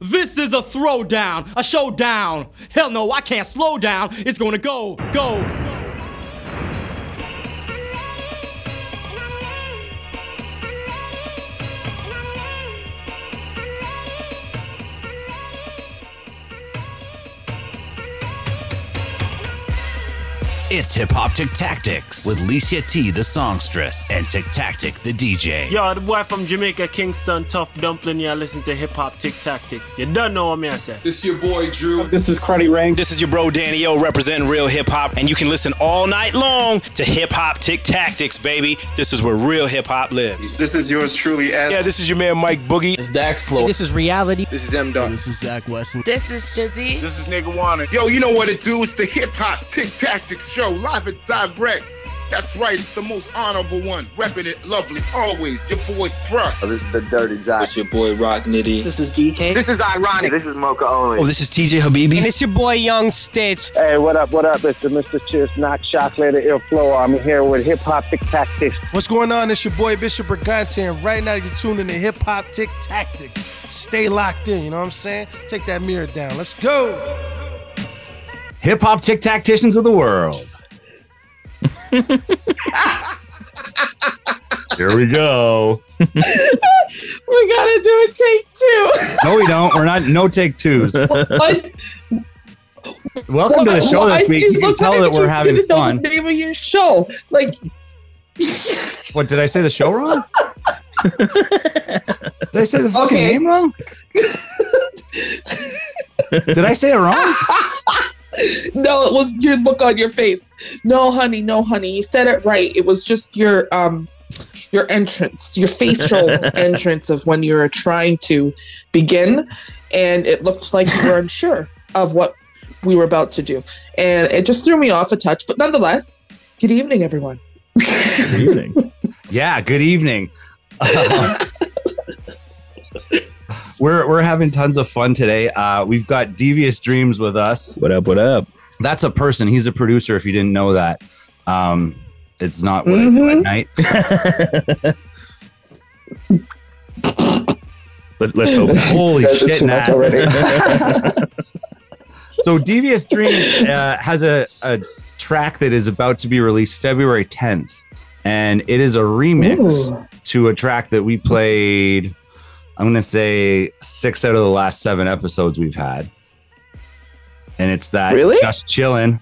This is a throwdown, a showdown. Hell no, I can't slow down. It's gonna go, go. It's Hip Hop Tick Tactics with Licia T, the songstress, and Tick Tactic, the DJ. Yo, the boy from Jamaica, Kingston, Tough Dumpling. Y'all listen to Hip Hop Tick Tactics. You don't know what me I say. This is your boy Drew. This is Cruddy Rank. This is your bro Danny O representing real hip hop, and you can listen all night long to Hip Hop Tick Tactics, baby. This is where real hip hop lives. This is yours truly, S. Yeah, this is your man Mike Boogie. It's Dax Flow. This is reality. This is M Dot. This is Zach Weston. This is Shizzy. This is Nigga Wanna. Yo, you know what it do? It's the Hip Hop Tick Tactics Show, live and direct. That's right, it's the most honorable one. Repping it lovely, always. Your boy Thrust. Oh, this is the Dirty Zach. It's your boy Rock Nitty. This is DK. This is ironic. This is Mocha Only. Oh, this is TJ Habibi. And it's your boy Young Stitch. Hey, what up, what up? It's the Mr. Cheers Knock Chocolate Ill Flow. I'm here with Hip Hop Tick Tactics. What's going on? It's your boy Bishop Brigante, and right now you're tuning to Hip Hop Tick Tactics. Stay locked in, you know what I'm saying? Take that mirror down. Let's go. Hip hop tick tacticians of the world. Here we go. We gotta do a take two. No, we don't. We're not. No take twos. What? Welcome to the show Why this week. do You can look tell like that we're you having didn't know fun. The name of your show, like What did I say? The show wrong? Did I say the fucking Okay. name wrong? Did I say it wrong? no, it was your look on your face. No, honey, no, honey, you said it right. It was just your um your entrance, your facial entrance of when you were trying to begin, and it looked like you were unsure of what we were about to do, and it just threw me off a touch. But nonetheless, good evening, everyone. Good evening. Yeah. Good evening. We're we're having tons of fun today. Uh, we've got Devious Dreams with us. What up? What up? That's a person. He's a producer. If you didn't know that, um, it's not what I do at Mhm. night. Let, let's hope. Holy shit, too Nat. already. So Devious Dreams uh, has a, a track that is about to be released February 10th, and it is a remix Ooh. to a track that we played. I'm gonna say six out of the last seven episodes we've had, and it's that Really? just chilling.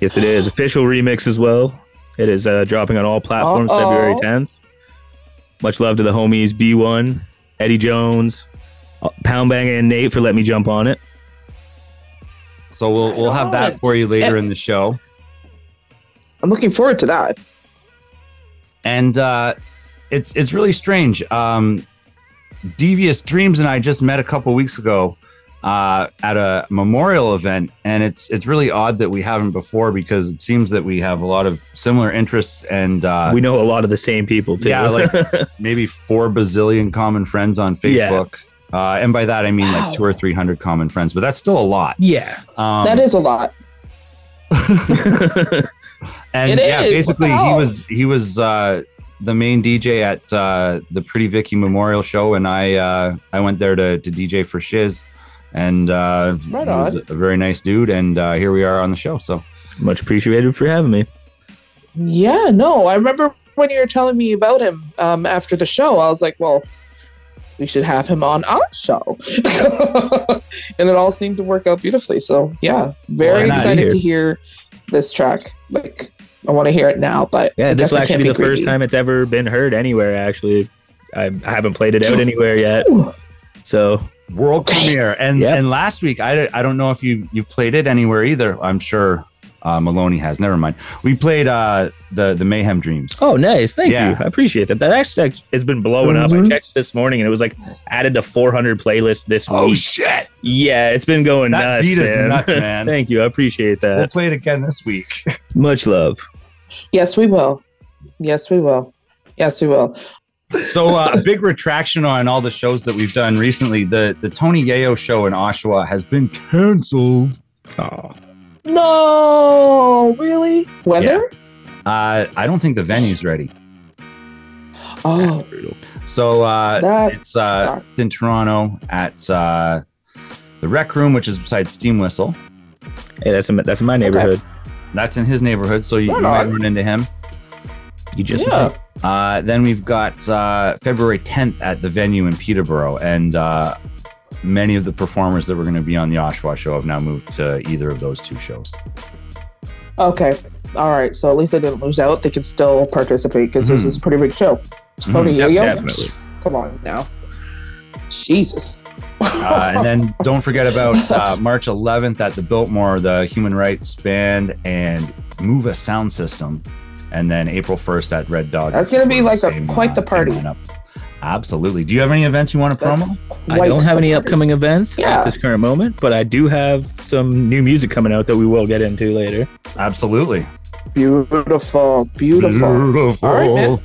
yes, it is official remix as well. It is uh, dropping on all platforms Uh-oh. February 10th. Much love to the homies B1, Eddie Jones, uh, Pound Bang, and Nate for letting me jump on it. So we'll we'll have that for you later in the show. I'm looking forward to that. and uh, it's it's really strange. Um, Devious Dreams and I just met a couple weeks ago uh, at a memorial event, and it's it's really odd that we haven't before because it seems that we have a lot of similar interests and uh, we know a lot of the same people too. yeah, like maybe four bazillion common friends on Yeah. Facebook. Uh, and by that I mean Wow. like two or three hundred common friends, but that's still a lot. yeah. Um, that is a lot. and It yeah, is. basically he was he was uh, the main DJ at uh, the Pretty Vicky Memorial Show, and I uh, I went there to, to DJ for Shiz, and uh, Right he was on. a very nice dude, and uh, here we are on the show. So Much appreciated for having me. Yeah, no, I remember when you were telling me about him um, after the show. I was like, well, we should have him on our show, and it all seemed to work out beautifully. So yeah, very excited to hear this track. Like, I want to hear it now, but Yeah, I this guess will actually can't be the greedy. first time it's ever been heard anywhere. Actually, I, I haven't played it out anywhere yet. So world premiere, and Yep. and last week I I don't know if you you've played it anywhere either. I'm sure uh, Maloney has. Never mind. We played uh, the the Mayhem Dreams. Oh, nice. Thank Yeah. you. I appreciate that. That actually has been blowing up. I Mhm. checked this morning and it was like added to 400 playlists this week. Oh shit! Yeah, it's been going That nuts, beat is man. nuts, man. Thank you. I appreciate that. We'll play it again this week. Much love. Yes, we will. Yes, we will. Yes, we will. So uh, a big retraction on all the shows that we've done recently. The the Tony Yayo show in Oshawa has been canceled. Oh, No, really? Weather? Uh, I don't think the venue's ready. Oh, So uh, it's uh, it's in Toronto at uh, the Rec Room, which is beside Steam Whistle. Hey, that's in, that's in my neighborhood. That's in his neighborhood, so you, you Right might run into him. You just yeah. Uh, then we've got uh, February 10th at the venue in Peterborough, and uh, many of the performers that were going to be on the Oshawa show have now moved to either of those two shows. Okay. All right. So at least they didn't lose out. They can still participate because this Mhm. is a pretty big show. Mhm. Tony Yep, Yayo. definitely. Come on now. Jesus. Uh, and then don't forget about uh, March 11th at the Biltmore, the Human Rights Band and Move a Sound System. And then April 1st at Red Dog. That's gonna be like a- quite the party. Lineup. Absolutely. Do you have any events you want to That's promo? I don't have any upcoming events Yeah. at this current moment, but I do have some new music coming out that we will get into later. Absolutely. Beautiful. Beautiful. All right, man.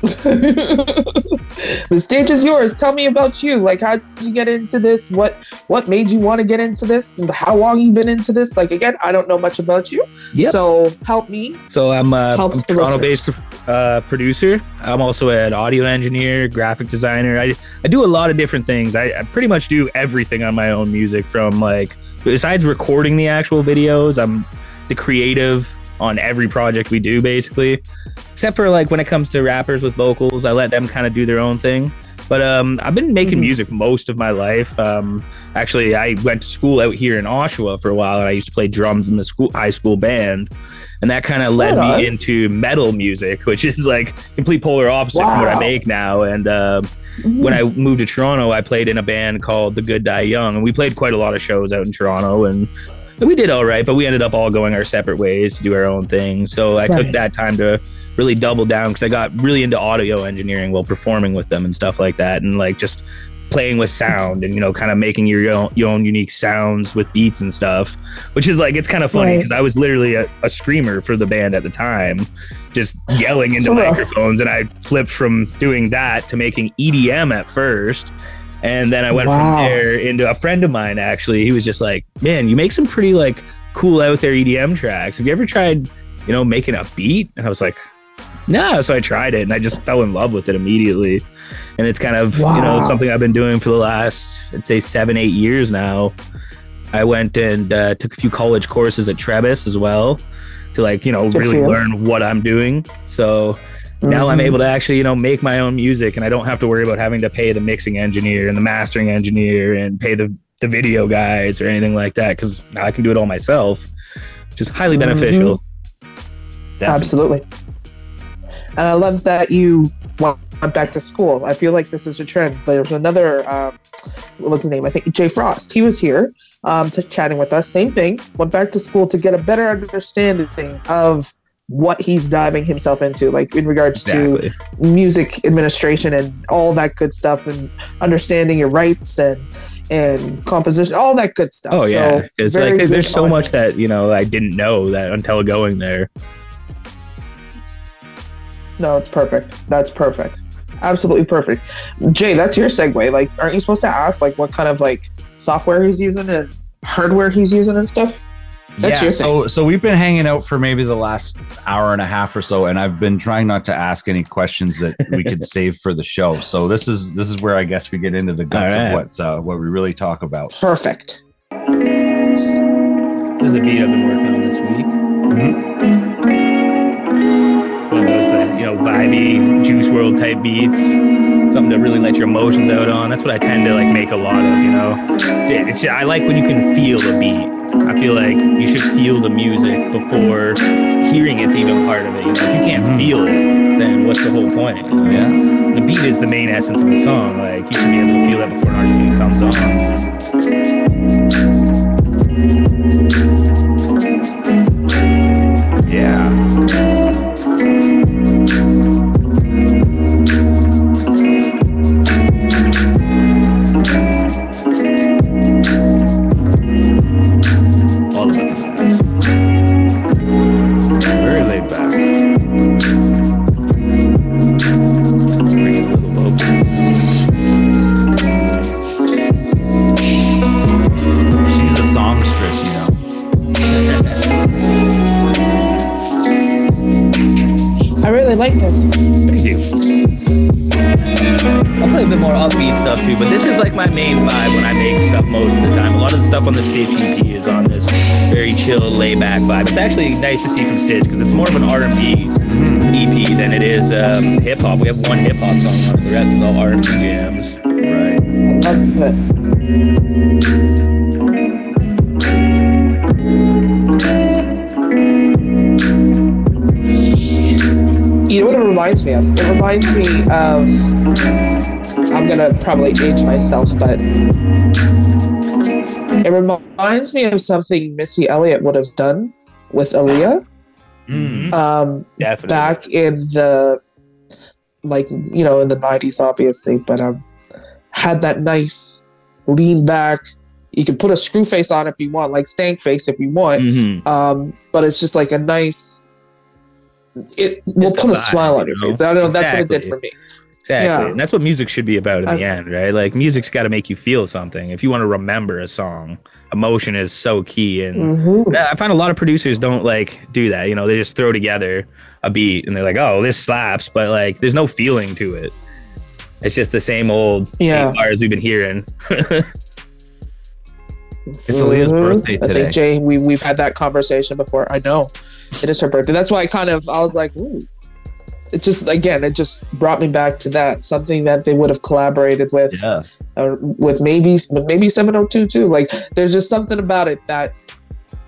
the stage is yours. Tell me about you. Like, how did you get into this? What What made you want to get into this? And how long you been into this? Like, again, I don't know much about you. Yep. So help me. So I'm a Toronto-based uh, producer. I'm also an audio engineer, graphic designer. I, I do a lot of different things. I, I pretty much do everything on my own music. From like, besides recording the actual videos, I'm the creative on every project we do, basically. Except for like when it comes to rappers with vocals, I let them kind of do their own thing. But um, I've been making Mhm. music most of my life. Um, actually, I went to school out here in Oshawa for a while, and I used to play drums in the school high school band, and that kind of led Right me into metal music, which is like complete polar opposite from what I make now. And uh, when I moved to Toronto, I played in a band called The Good Die Young, and we played quite a lot of shows out in Toronto, and we did all right, but we ended up all going our separate ways to do our own thing. So I took that time to really double down because I got really into audio engineering while performing with them and stuff like that, and like just playing with sound and you know kind of making your own your own unique sounds with beats and stuff which is like it's kind of funny Right. because i was literally a, a screamer for the band at the time just yelling into oh, For real. microphones and i flipped from doing that to making edm at first and then i went Wow. from there into a friend of mine actually. He was just like man you make some pretty like cool out there edm tracks. Have you ever tried you know making a beat? And i was like no. So i tried it and i just fell in love with it immediately. And it's kind of you know something i've been doing for the last i'd say seven eight years now. I went and uh, took a few college courses at trebas as well to like you know really learn what i'm doing. So now i'm Mhm. able to actually you know make my own music and i don't have to worry about having to pay the mixing engineer and the mastering engineer and pay the the video guys or anything like that because now i can do it all myself which is highly Mhm. beneficial Absolutely. And I love that you went back to school. I feel like this is a trend. There's another, um, what's his name? I think Jay Frost. He was here um, to chatting with us. Same thing. Went back to school to get a better understanding of what he's diving himself into, like in regards exactly to music administration and all that good stuff, and understanding your rights and and composition, all that good stuff. Oh yeah, So, like there's so much that you know I didn't know that until going there. No, it's perfect. That's perfect. Absolutely perfect. Jay, that's your segue. Like, aren't you supposed to ask like what kind of like software he's using and hardware he's using and stuff? That's yeah, your thing. so so we've been hanging out for maybe the last hour and a half or so, and I've been trying not to ask any questions that we could save for the show. So this is this is where I guess we get into the guts All right. of what uh, what we really talk about. Perfect. There's a beat I've been working on this week. It's one of those uh, you know vibey Juice WRLD type beats, something to really let your emotions out on. That's what I tend to like make a lot of. You know, it's, I like when you can feel a beat. I feel like you should feel the music before hearing it's even part of it. You know, if you can't hmm. feel it, then what's the whole point? you know? Yeah. The beat is the main essence of the song. Like you should be able to feel that before an artist even comes on. Yeah. Actually nice to see from Stitch because it's more of an R&B EP than it is um, hip hop. We have one hip hop song on. The rest is all R&B jams. Right. I love it. You know what it reminds me of? It reminds me of. I'm gonna probably age myself, but it reminds me of something Missy Elliott would have done with Aaliyah. Um, Definitely. back in the like you know in the 90s obviously but um had that nice lean back. You can put a screw face on if you want like stank face if you want. Mhm. um but it's just like a nice it will put a smile on you your face. I don't know that's what it did for me Exactly. Yeah. And that's what music should be about in the end, right? Like music's got to make you feel something. If you want to remember a song, emotion is so key. And Mhm. I find a lot of producers don't like do that. You know, they just throw together a beat and they're like, "Oh, this slaps," but like, there's no feeling to it. It's just the same old Yeah. bars we've been hearing. It's Aaliyah's Mhm. birthday today. i think jay we, we've had that conversation before i know it is her birthday that's why i kind of i was like Ooh. It just again it just brought me back to that something that they would have collaborated with Yeah. uh, with maybe maybe 702 too. Like there's just something about it that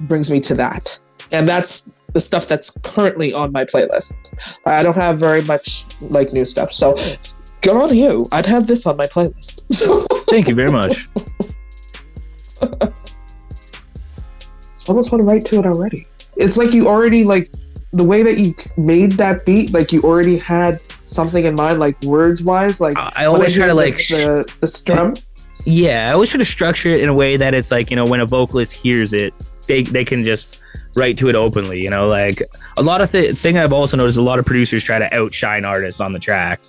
brings me to that. And that's the stuff that's currently on my playlist. I don't have very much like new stuff. So good on you. I'd have this on my playlist. Thank you very much. almost want to write to it already. It's like you already like the way that you made that beat like you already had something in mind like words wise like I- I always try to, like, the, the strum. Yeah, I always try to structure it in a way that it's like, you know, when a vocalist hears it, they, they can just write to it openly, you know, like a lot of the thing I've also noticed a lot of producers try to outshine artists on the track,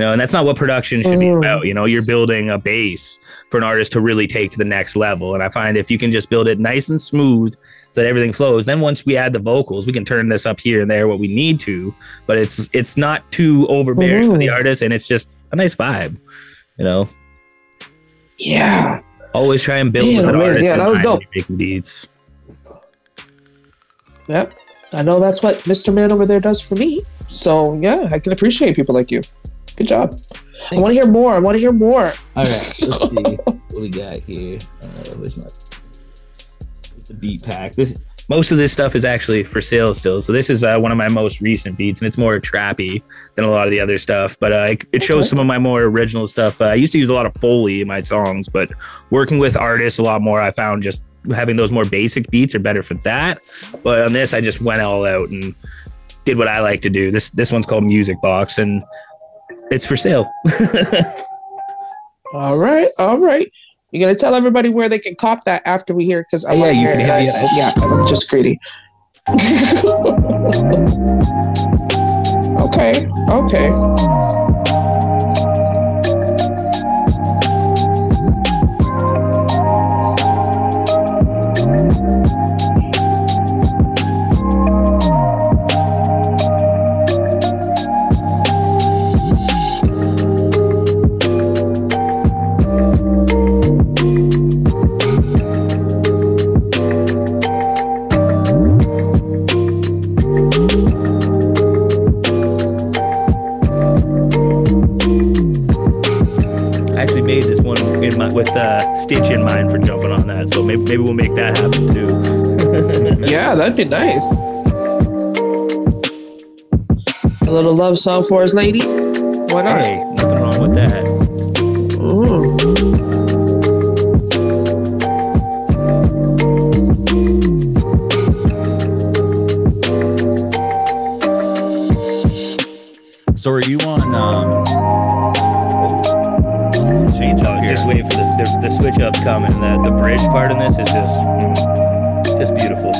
you know, and that's not what production should be Mm. about. You know, you're building a base for an artist to really take to the next level. And I find if you can just build it nice and smooth so that everything flows, then once we add the vocals, we can turn this up here and there what we need to, but it's, it's not too overbearing for the Mhm. artist and it's just a nice vibe, you know? yeah Always try and build Man, with an artist. yeah, that was dope. Making beats. Yep. I know that's what Mr. Man over there does for me. So yeah, I can appreciate people like you. Good job. I want to hear more. I want to hear more. All right, let's see what we got here. Uh, where's my where's the beat pack? This, most of this stuff is actually for sale still. So this is uh, one of my most recent beats, and it's more trappy than a lot of the other stuff. But uh, it, it shows Okay. some of my more original stuff. Uh, I used to use a lot of foley in my songs, but working with artists a lot more, I found just having those more basic beats are better for that. But on this, I just went all out and did what I like to do. This this one's called Music Box, and it's for sale. All right. All right. You're gonna tell everybody where they can cop that after we hear because I Yeah, you can it. hit me yeah, I'm just greedy. okay. Okay. Stitch in mind for jumping on that. So maybe, maybe we'll make that happen too. Yeah, that'd be nice. A little love song for his lady. Why not? Hey, nothing wrong with that. Ooh. The, switch ups coming. The, the bridge part in this is just, just beautiful.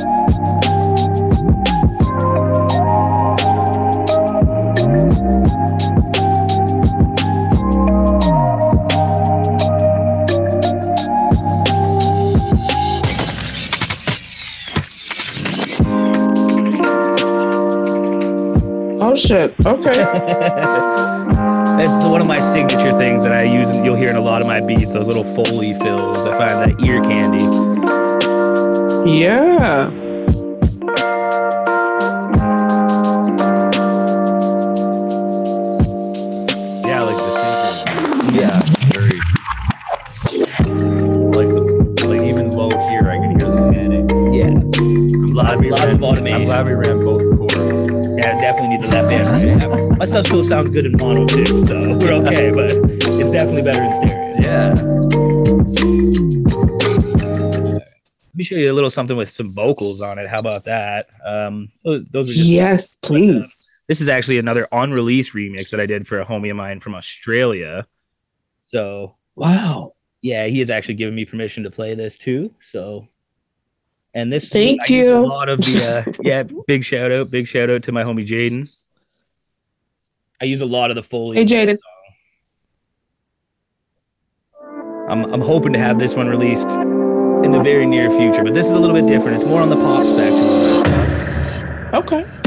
Oh shit. Okay. That's one of my signature things that I use, and you'll hear in a lot of my beats. Those little foley fills. I find that ear candy. Yeah. Yeah, like the yeah, very like like even low here, I can hear the panning. Yeah, lot, we lots ran- of automation. I'm glad we ran My stuff still sounds good in mono too, so we're okay. But it's definitely better in stereo. Yeah. Let me show you a little something with some vocals on it. How about that? Um, those, those are just Yes, please. This is actually another on-release remix that I did for a homie of mine from Australia. So Wow. yeah, he has actually given me permission to play this too. So, and this Thank you. A lot of the uh, yeah, big shout out, big shout out to my homie Jaden. I use a lot of the Foley. Hey, Jaden. I'm I'm hoping to have this one released in the very near future, but this is a little bit different. It's more on the pop spectrum. of my stuff. Okay.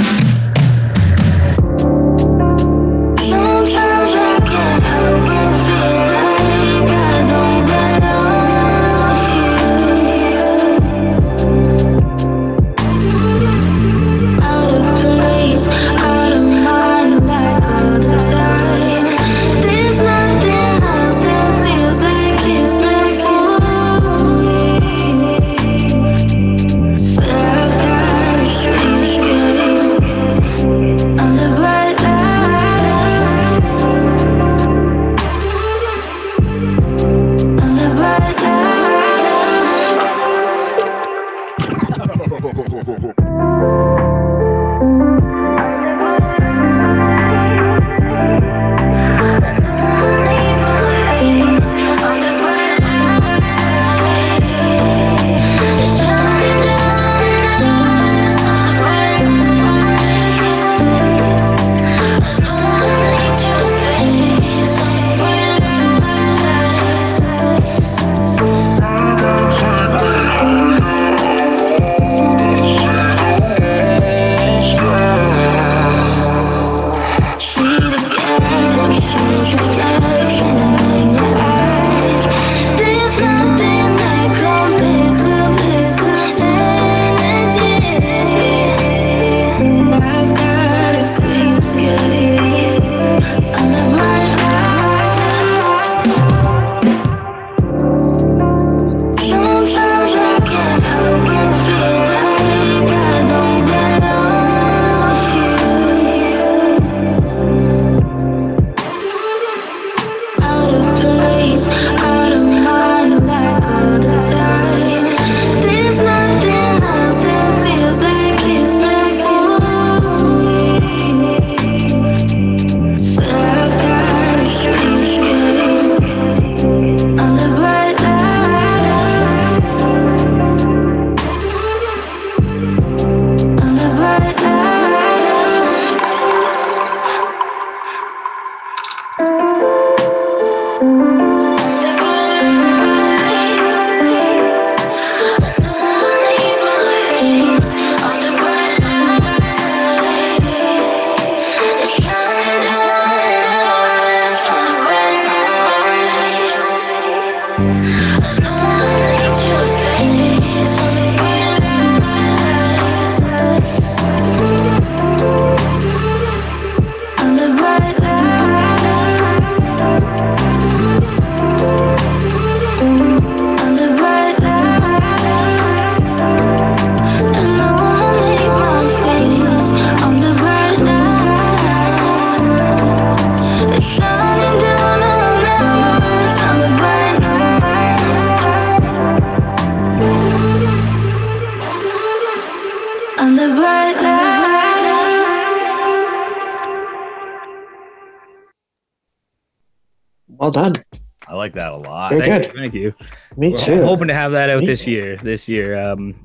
Very Thank good. you, Thank you. Me We're too. hoping to have that out Me this too. year. This year. Um,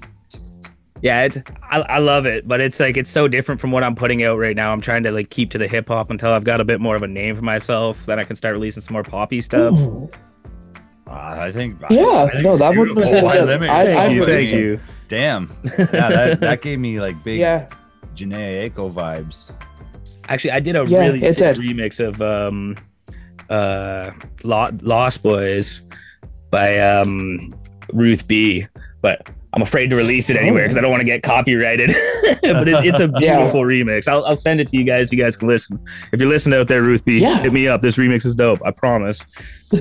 yeah, it's I, I love it, but it's like it's so different from what I'm putting out right now. I'm trying to like keep to the hip hop until I've got a bit more of a name for myself. Then I can start releasing some more poppy stuff. Ooh. Uh, I think. Yeah, I think no, that would- Be, yeah, limit I- yourself? I Thank you, would thank say- you. Damn. Yeah, that, that gave me like big Yeah. Jhené Aiko vibes. Actually, I did a Yeah, really it sick did. remix of um uh, Lost Boys by um, Ruth B. But I'm afraid to release it anywhere because I don't want to get copyrighted. but it, it's a Yeah. beautiful remix. I'll, I'll send it to you guys. so You guys can listen. If you're listening out there, Ruth B, Yeah. hit me up. This remix is dope. I promise.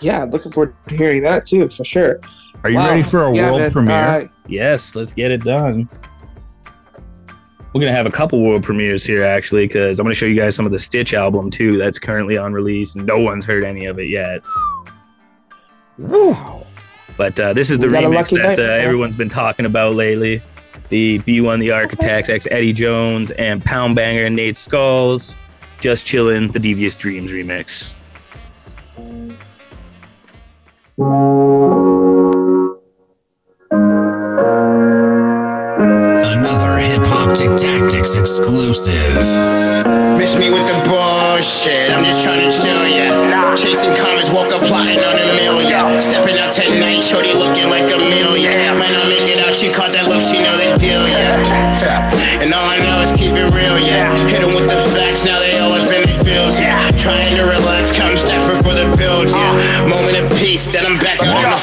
Yeah, looking forward to hearing that too, for sure. Are you Wow. ready for a Yeah, world man, premiere? uh, Yes, let's get it done. We're gonna have a couple world premieres here actually, because I'm gonna show you guys some of the Stitch album too. That's currently on release. No one's heard any of it yet. wow. But uh, this is the We got a remix that uh, everyone's been talking about lately. The B1 The Architects, ex Eddie Jones, and Pound Banger Nate Skulls. Just chillin', the Devious Dreams remix. Hop Tactics exclusive. Miss me with the bullshit. I'm just trying to chill, yeah. Chasing comments, woke up plotting on a million. Stepping out tonight, shorty looking like a million. Might not make it out, she caught that look, she know the deal, yeah. And all I know is keep it real, yeah. Hit 'em with the facts, now they all up in their yeah. Trying to relax,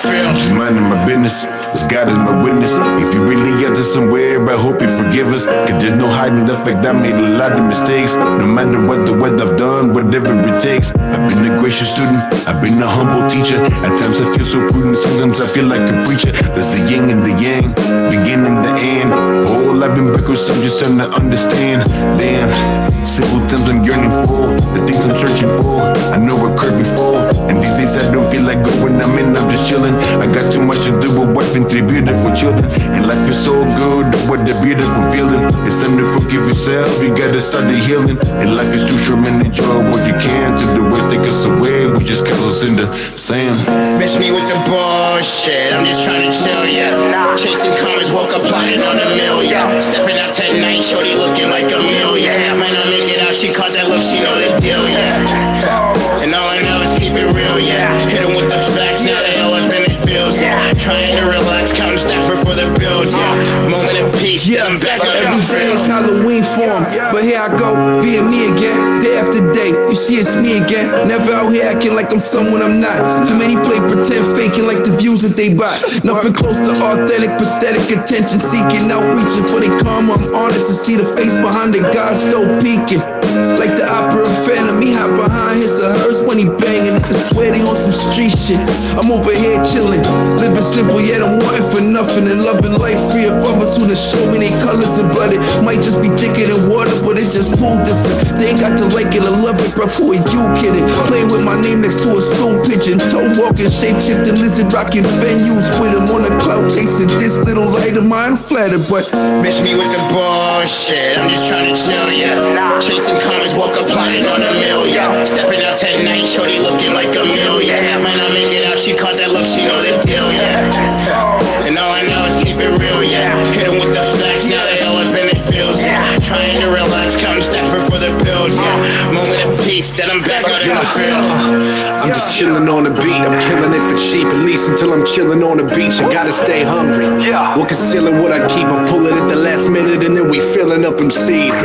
back field. Just minding my business, as God is my witness. If you really got this somewhere, I hope you forgive us. Cause there's no hiding the fact I made a lot of mistakes. No matter what the weather I've done, whatever it takes. I've been a gracious student, I've been a humble teacher. At times I feel so prudent, sometimes I feel like a preacher. There's the yin and the yang, beginning the end. Oh, I've been backwards, I'm just trying to understand. Damn, simple things I'm yearning for, the things I'm searching for. I know occurred before, these days I don't feel like going. I'm in, I'm just chilling. I got too much to do with wife and three beautiful children, and life is so good. Oh, what a beautiful feeling. It's time to forgive yourself. You gotta start the healing, and life is too short, man. Enjoy what you can to the way take us away. We just cast us in the sand. Miss me with the bullshit. I'm just trying to chill, yeah. Chasing comments, woke up plotting on a million. Stepping out tonight, shorty looking like a million. Might not make it out, she caught that look, she know the deal, yeah. And all I know keep it real, yeah. Hit 'em with the facts, now they all up in their feels, yeah. Trying to relax, counting Stafford for the bills, yeah. Moment of peace, yeah. I'm back out in Every day field. is Halloween for 'em, But here I go, being me again. Day after day, you see it's me again. Never out here acting like I'm someone I'm not. Too many play pretend, faking like the views that they buy. Nothing close to authentic, pathetic attention seeking, outreaching for they karma. I'm honored to see the face behind the God still peeking. Like the opera phantom, he hop behind his uh, or hers when he banging. I street shit. I'm over here chilling, living simple, yet I'm wanting for nothing and loving life free of others who done show me they colors and blood. It might just be thicker than water, but it just pull different. They ain't got to like it or love it, bruh. Who are you kidding? Playing with my name next to a stool pigeon, toe walking, shape shifting, lizard rocking venues with him on a cloud chasing this little light of mine flattered, but Miss me with the bullshit. I'm just trying to chill, yeah. Chasing comments, woke up plotting on a million. Stepping out tonight, shorty looking like a million. Might not make it out, she caught that look, she know the deal, yeah. And all I know is keep it real, yeah. Hit 'em with the facts, now they all up in their fields, yeah. Trying to relax, come Stafford for the bills, yeah. Moment of peace, then I'm back out in the field. I'm just chilling on the beat. I'm killing it for cheap, at least until I'm chilling on the beach. I gotta stay hungry. Yeah. We're concealing what I keep. I pull it at the last minute and then we filling up them seeds.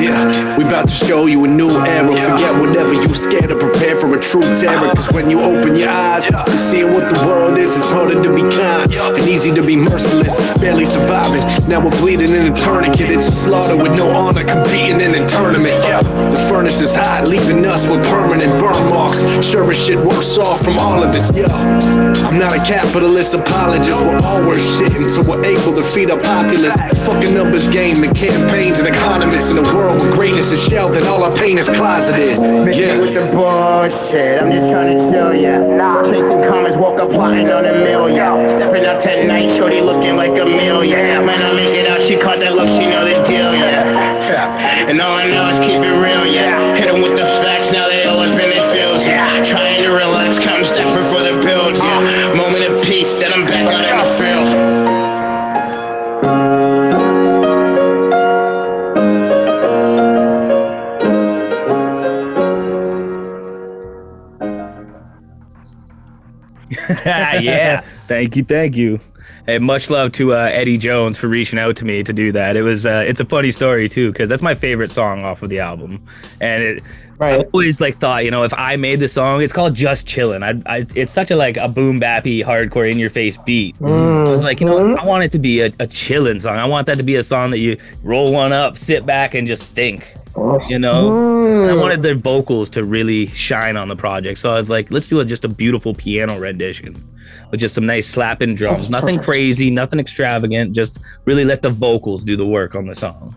Yeah, we about to show you a new era. Forget whatever you scared to prepare for a true terror. Cause when you open your eyes, you're seeing what the world is. It's harder to be kind and easy to be merciless. Barely surviving. Now we're bleeding in a tourniquet. It's a slaughter with no honor competing in a tournament. The furnace is hot, leaving us with permanent burn marks. Sure as shit worse off from all of this. Yo, I'm not a capitalist apologist. We're all worth shit until we're able to feed our populace. Fucking numbers game and campaigns and economists in a world where greatness is shelved and all our pain is closeted. Yeah. with the bullshit. I'm just trying to chill, yeah. Chasing comments, woke up plotting on a million. Stepping out tonight, shorty looking like a million. Might not make it out, she caught that look, she know the deal, yeah. And all I know is keep it real, yeah. Hit Hit 'em with the facts, now they all up in their fields, yeah. Trying to relax, come Stafford for the build, yeah. Moment of peace, then I'm back out in the field. yeah. Thank you. Thank you. Hey, much love to uh, Eddie Jones for reaching out to me to do that. It was uh, it's a funny story too because that's my favorite song off of the album, and it. I always like thought, you know, if I made the song, it's called "Just Chillin'." I, I, it's such a like a boom bappy, hardcore, in your face beat. I was like, you know, I want it to be a, a chillin' song. I want that to be a song that you roll one up, sit back, and just think. You know, And I wanted the vocals to really shine on the project, so I was like, let's do a, just a beautiful piano rendition with just some nice slapping drums. Oh, nothing perfect. crazy, nothing extravagant. Just really let the vocals do the work on the song,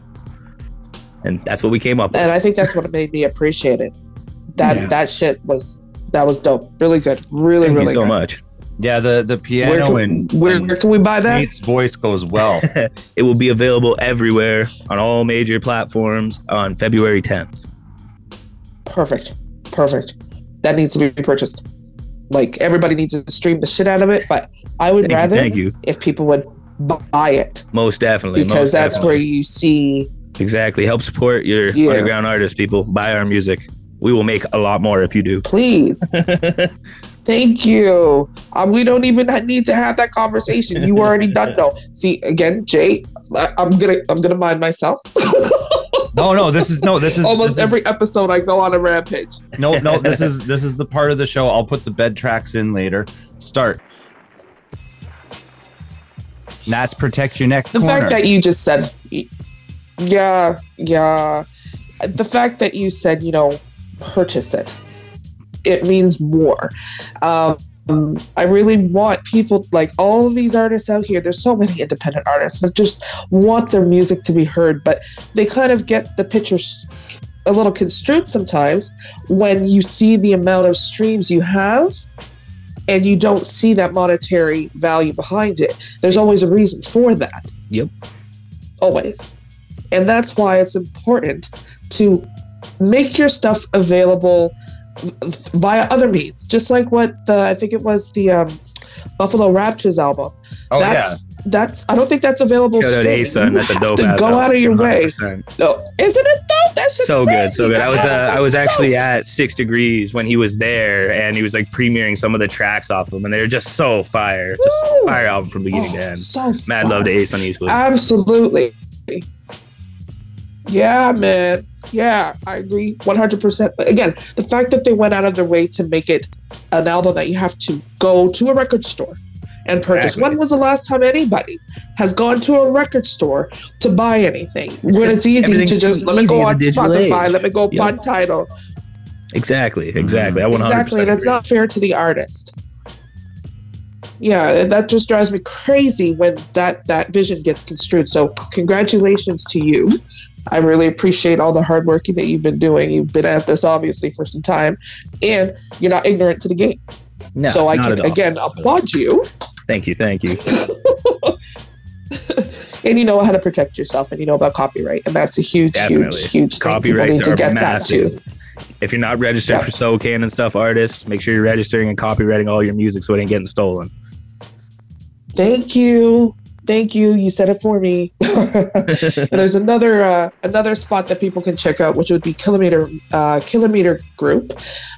and that's what we came up with. and I think that's what made me appreciate it. That Yeah. that shit was that was dope. Really good. Really, Thank really you so good. much. Yeah, the the Where piano can, and where, where can we buy that? Nate's voice goes well. it will be available everywhere on all major platforms on February 10th. Perfect. Perfect. That needs to be purchased. Like everybody needs to stream the shit out of it, but I would Thank you, rather thank you. if people would buy it Most definitely. because most that's definitely. where you see exactly help support your Yeah. underground artists. People buy our music. We will make a lot more if you do. please. Thank you. Um, we don't even need to have that conversation. You already done know. See again, Jay. I'm gonna I'm gonna mind myself. No, no, this is no, this is Almost this is- every episode I go on a rampage. no, no. This is this is the part of the show. I'll put the bed tracks in later. Start. Nats protect your neck. The corner. fact that you just said, yeah, yeah. The fact that you said, you know, purchase it, it means more. Um, I really want people like all of these artists out here. There's so many independent artists that just want their music to be heard, but they kind of get the picture a little construed sometimes when you see the amount of streams you have and you don't see that monetary value behind it. There's always a reason for that Yep. always. And that's why it's important to make your stuff available via other means, just like what the I think it was the um, Buffalo Raptors album. Oh, that's that's I don't think that's available. Shout out. Asa, You that's a dope to go out of your way. 100%. No, isn't it though? That's so good, so good. I was uh, I was actually at Six Degrees when he was there, and he was like premiering some of the tracks off of them, and they were just so fire, just fire album from beginning to end. so Mad love to Ace on Eastwood. Absolutely. Yeah, man. Yeah, I agree 100%. But again, the fact that they went out of their way to make it an album that you have to go to a record store and purchase. Exactly. When was the last time anybody has gone to a record store to buy anything? when it's easy to just let me go on Spotify, age. let me go Yep. on Tidal. Exactly, exactly. I 100 Exactly, and it's not fair to the artist. Yeah, that just drives me crazy when that that vision gets construed. So, congratulations to you. I really appreciate all the hard work that you've been doing. You've been at this obviously for some time, and you're not ignorant to the game. No, so I can again applaud you, Thank you, thank you. and you know how to protect yourself, and you know about copyright, and that's a huge, Definitely. huge, huge Copyrights to are get massive. that too. If you're not registered for SOCAN and stuff, artists, make sure you're registering and copywriting all your music so it ain't getting stolen. Thank you. Thank you. You said it for me. there's another uh, another spot that people can check out, which would be Kilometer uh, Kilometer Group,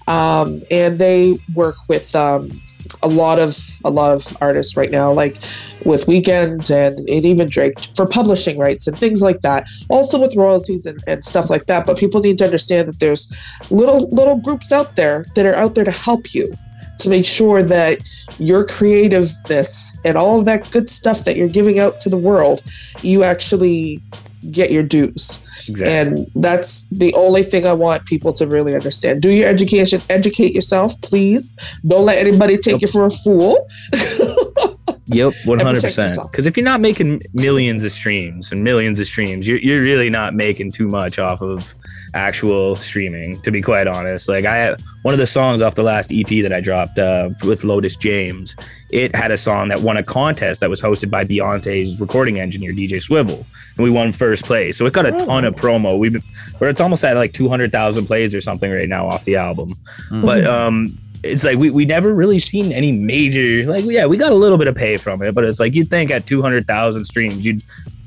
um, and they work with um, a lot of a lot of artists right now, like with Weeknd and, and even Drake for publishing rights and things like that. Also with royalties and, and stuff like that. But people need to understand that there's little little groups out there that are out there to help you to make sure that your creativeness and all of that good stuff that you're giving out to the world, you actually get your dues. Exactly. And that's the only thing I want people to really understand. Do your education, educate yourself, please. Don't let anybody take you for a fool. Yep, one hundred percent. Because if you're not making millions of streams and millions of streams, you're you're really not making too much off of actual streaming. To be quite honest, like I one of the songs off the last EP that I dropped uh, with Lotus James, it had a song that won a contest that was hosted by Beyonce's recording engineer DJ Swivel, and we won first place. So it got a ton of promo. We've been, where it's almost at like two hundred thousand plays or something right now off the album. But um, it's like we, we never really seen any major like yeah we got a little bit of pay from it but it's like you'd think at 200,000 streams you'd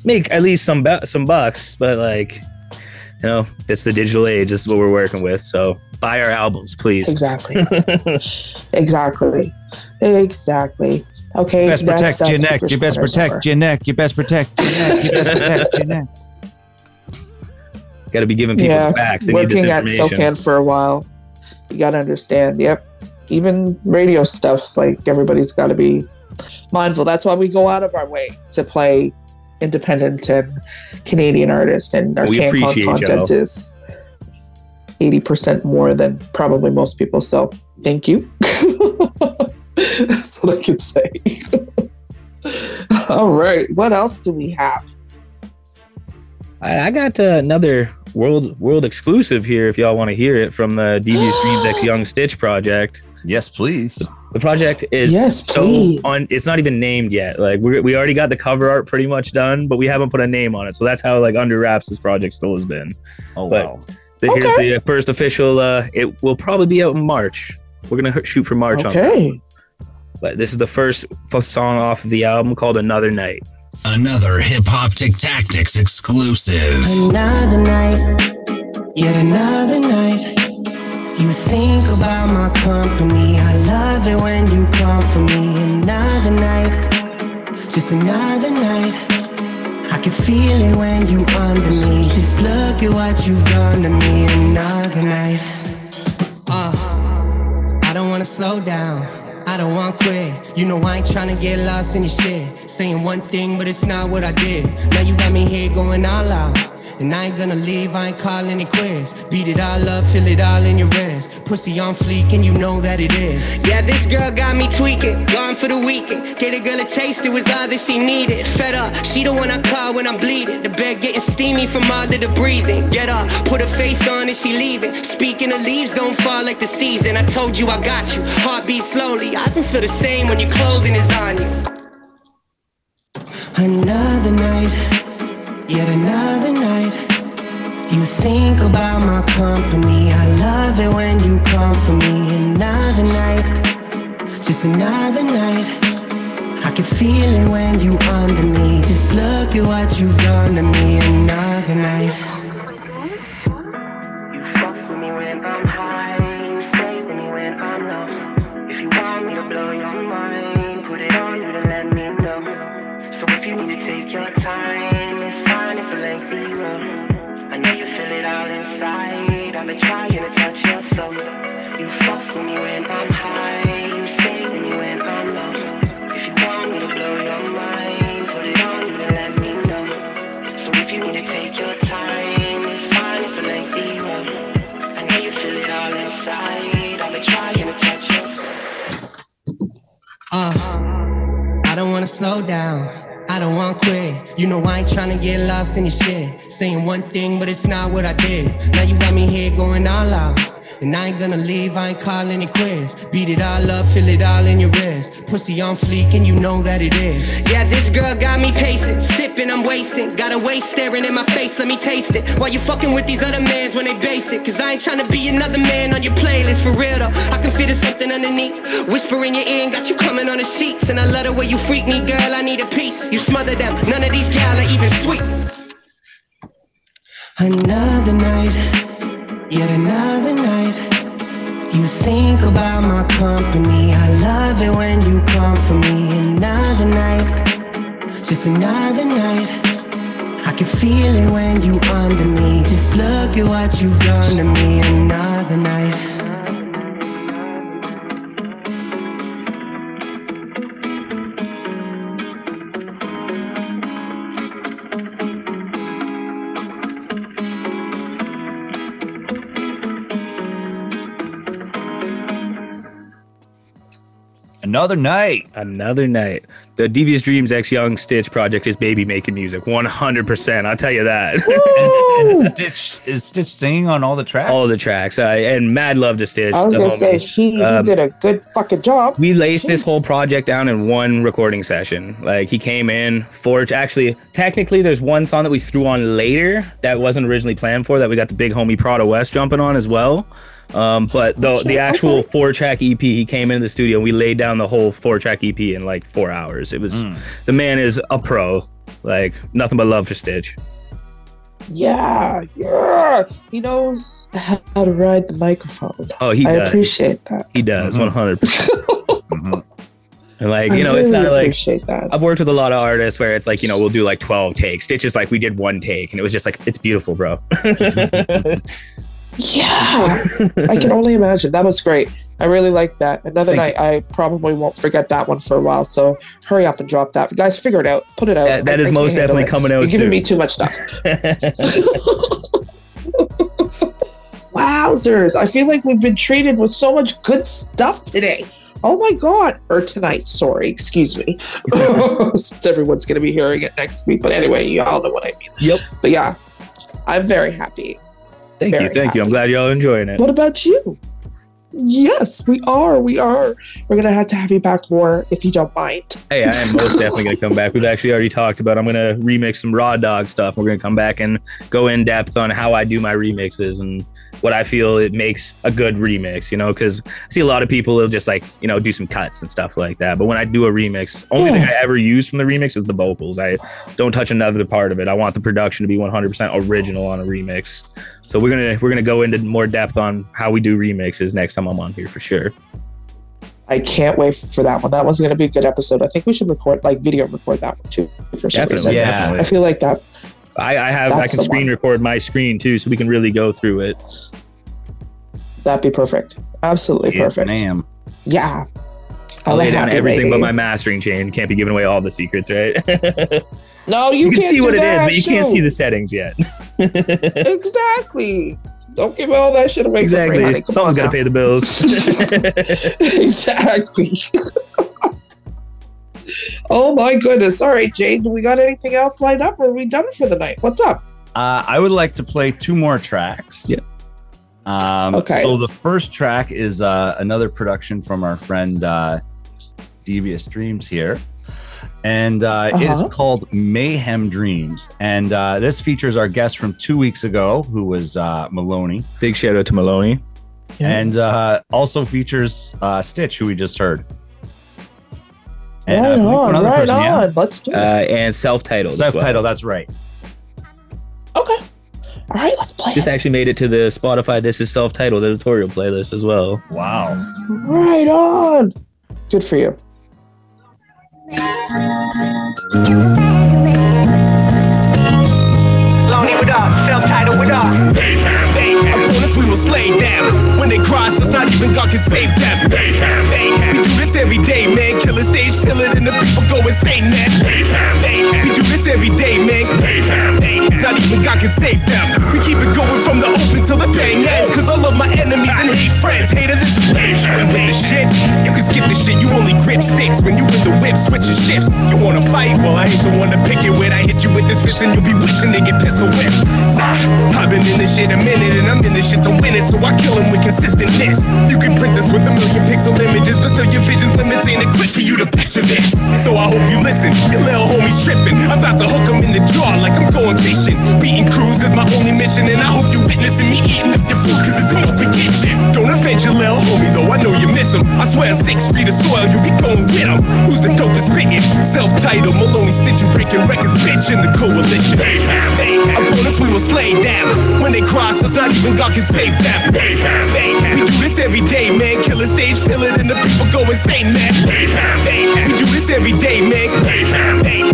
make at least some bu- some bucks but like you know it's the digital age this is what we're working with so buy our albums please Exactly. exactly. Exactly. Okay, You best that's- protect your that's neck. You best protect over. your neck. You best protect your neck. You best protect your neck. Got to be giving people yeah, facts. They need this working at information. SOCAN for a while. You got to understand. Yep. Even radio stuff, like everybody's got to be mindful. That's why we go out of our way to play independent and Canadian artists, and our We CanCon appreciate content y'all. is eighty percent more than probably most people. So thank you. That's what I can say. All right. What else do we have? I, I got uh, another world world exclusive here. If y'all want to hear it from the Devious Dreams X Young Stitch project. Yes, please. The project is Yes, so please. un, it's not even named yet. Like we we already got the cover art pretty much done, but we haven't put a name on it. So that's how like under wraps this project still has been. Oh But wow. the, here's the first official. Uh, it will probably be out in March. We're gonna h- shoot for March on. Okay. But this is the first f- song off of the album called Another Night. Another Hip Hop Tic Tactics exclusive. Another night, yet another night. You think about my company. I love it when you come for me. Another night, just another night. I can feel it when you under me. Just look at what you've done to me. Another night. Uh, I don't wanna slow down. I don't want quit. You know I ain't tryna get lost in your shit. Saying one thing, but it's not what I did. Now you got me here going all out. And I ain't gonna leave, I ain't calling it quits. Beat it all up, feel it all in your wrist. Pussy on fleek, and you know that it is. Yeah, this girl got me tweaking. Gone for the weekend. Gave a girl a taste, it was all that she needed. Fed up, she the one I call when I'm bleeding. The bed getting steamy from all of the breathing. Get up, put a face on and she leaving. Speaking of leaves, don't fall like the season. I told you I got you. Heartbeat slowly. I can feel the same when your clothing is on you. Another night, yet another night. You think about my company. I love it when you come for me. Another night, just another night. I can feel it when you under me. Just look at what you've done to me. Another night. Trying to touch your soul. You me when I'm high. You stay with me when I'm low. If you want me to blow your mind, put it on to let me know. So if you need to take your time, it's fine. I know you feel it all inside. I've trying to touch Uh, I don't wanna slow down. I don't want quit. You know I ain't tryna get lost in your shit. Saying one thing, but it's not what I did. Now you got me here going all out. And I ain't gonna leave, I ain't calling it quits. Beat it all up, feel it all in your wrist. Pussy on fleek, and you know that it is. Yeah, this girl got me pacing, sipping, I'm wasting. Got a waist staring in my face, let me taste it. Why you fucking with these other mans when they basic. Cause I ain't trying to be another man on your playlist, for real though. I can feel there's something underneath. Whisper in your ear, got you coming on the sheets. And I love the way you freak me, girl, I need a piece. You smother them, none of these gal are even sweet. Another night, yet another night. You think about my company. I love it when you come for me. Another night, just another night. I can feel it when you under me. Just look at what you've done to me. Another night. Another night. Another night. The Devious Dreams X Young Stitch project is baby making music. 100%. I'll tell you that. and Stitch is Stitch singing on all the tracks. All the tracks. Uh, and mad love to Stitch. I was gonna say he, he Um, did a good fucking job. We laced this whole project down in one recording session. Like he came in, Forge. Actually, technically, there's one song that we threw on later that wasn't originally planned for that we got the big homie Prada West jumping on as well. Um, but the the actual four track EP, he came into the studio. and We laid down the whole four track EP in like four hours. It was the man is a pro. Like nothing but love for Stitch. Yeah, yeah. He knows how to ride the microphone. Oh, he I does. appreciate that. He does, Mhm. one hundred percent. And like, I you know, it's really not like that. I've worked with a lot of artists where it's like, you know, we'll do like 12 takes. Stitch is like we did one take and it was just like it's beautiful, bro. Yeah, I can only imagine. That was great. I really like that. Another Thank night, I probably won't forget that one for a while. So hurry up and drop that, guys. Figure it out. Put it out. That- that I- is I most definitely it. coming out You're giving soon. me too much stuff. Wowzers! I feel like we've been treated with so much good stuff today. Oh my god! Or tonight. Sorry, excuse me. Since everyone's going to be hearing it next week. But anyway, you all know what I mean. Yep. But yeah, I'm very happy. Thank you, thank you. I'm glad y'all enjoying it. What about you? Yes, we are. We are. We're gonna have to have you back more if you don't mind. Hey, I am most definitely gonna come back. We've actually already talked about. I'm gonna remix some raw dog stuff. We're gonna come back and go in depth on how I do my remixes and what I feel it makes a good remix. You know, because I see a lot of people will just like you know do some cuts and stuff like that. But when I do a remix, only thing I ever use from the remix is the vocals. I don't touch another part of it. I want the production to be 100% original on a remix. So we're gonna we're gonna go into more depth on how we do remixes next time I'm on here for sure. I can't wait for that one. That one's gonna be a good episode. I think we should record like video record that one too for some Definitely, reason. yeah. I feel like that's I, I have That's I can screen one. record my screen too, so we can really go through it. that'd be perfect. Absolutely Yes, perfect. ma'am. Yeah. I'll lay down happy everything but my mastering chain. Can't be giving away all the secrets, right? No, you, can can't see do what it is, but you can't see the settings yet. exactly. Don't give all that shit away for free, exactly. honey. Come Someone's got to pay the bills. exactly. oh my goodness. All right, Jade, do we got anything else lined up or are we done for the night? What's up? Uh, I would like to play two more tracks. Yeah. Um, Okay. So the first track is uh, another production from our friend uh, Devious Dreams here. And uh, Uh-huh. it's called Mayhem Dreams. And uh, this features our guest from two weeks ago, who was uh, Maloney. Big shout out to Maloney. And uh, also features uh, Stitch, who we just heard. I right believe on, right person, yeah? on. Let's do Uh, it. and self-titled. Self-titled, well. that's right. okay. All right, let's play. This it. actually made it to the Spotify This Is Self-Titled editorial playlist as well. Wow. Right on. Good for you. Lonely with us, self-titled with us. Opponents we will slay them. When they cross us, not even God can save them. We do this every day, man. Kill a stage, fill it, and the people go insane, man. We do this every day, man. Not even God can save them. We keep it going from the open till the thing ends. Cause I love my enemies and hate friends. Haters is and with the shit. You can skip the shit, you only grip sticks. When you in the whip, switching shifts. You wanna fight? Well, I ain't the one to pick it with. I hit you with this fist and you'll be wishing to get pistol whipped. I've been in this shit a minute and I'm in this shit to win it. So I kill him with consistentness. You can print this with a million pixel images, but still your vision limits ain't equipped for you to picture this. So I hope you listen. Your little homie's tripping. I'm about to hook him in the jaw like I'm going fishing. Beating crews is my only mission, and I hope you witnessing me eating up your food, cause it's an open kitchen. Don't offend your little homie, though I know you miss him. I swear, six feet of soil, you be going with him. Who's the dopest spitting? Self titled, Maloney stitching, breaking records, bitch, in the coalition. Opponents we will When they cross us, not even God can save them. We do this every day, man. Kill a stage, fill it, and the people go insane, man. We do this every day, man.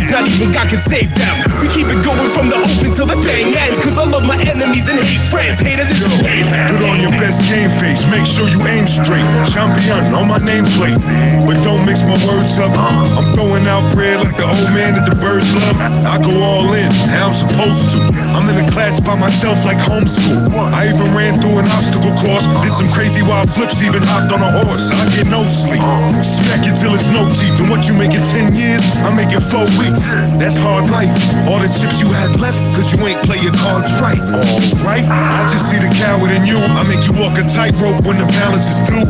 Not even God can save them. We keep it going from the open till the thing ends. Cause I love my enemies and hate friends. Haters is Put on your best game face, make sure you aim straight. Champion on my nameplate, but don't mix my words up. I'm throwing out bread like the old man at the birds love. I go all in, how I'm supposed to. I'm in a class by myself like homeschool. I even ran through an obstacle course, did some crazy wild flips, even hopped on a horse. I get no sleep, smack it till it's no teeth. And what you make in 10 years, I make in four weeks. That's hard life. All the chips you had left, cause you ain't play your cards right. Alright, I just see the coward in you. I make you walk a tightrope when the balance is due.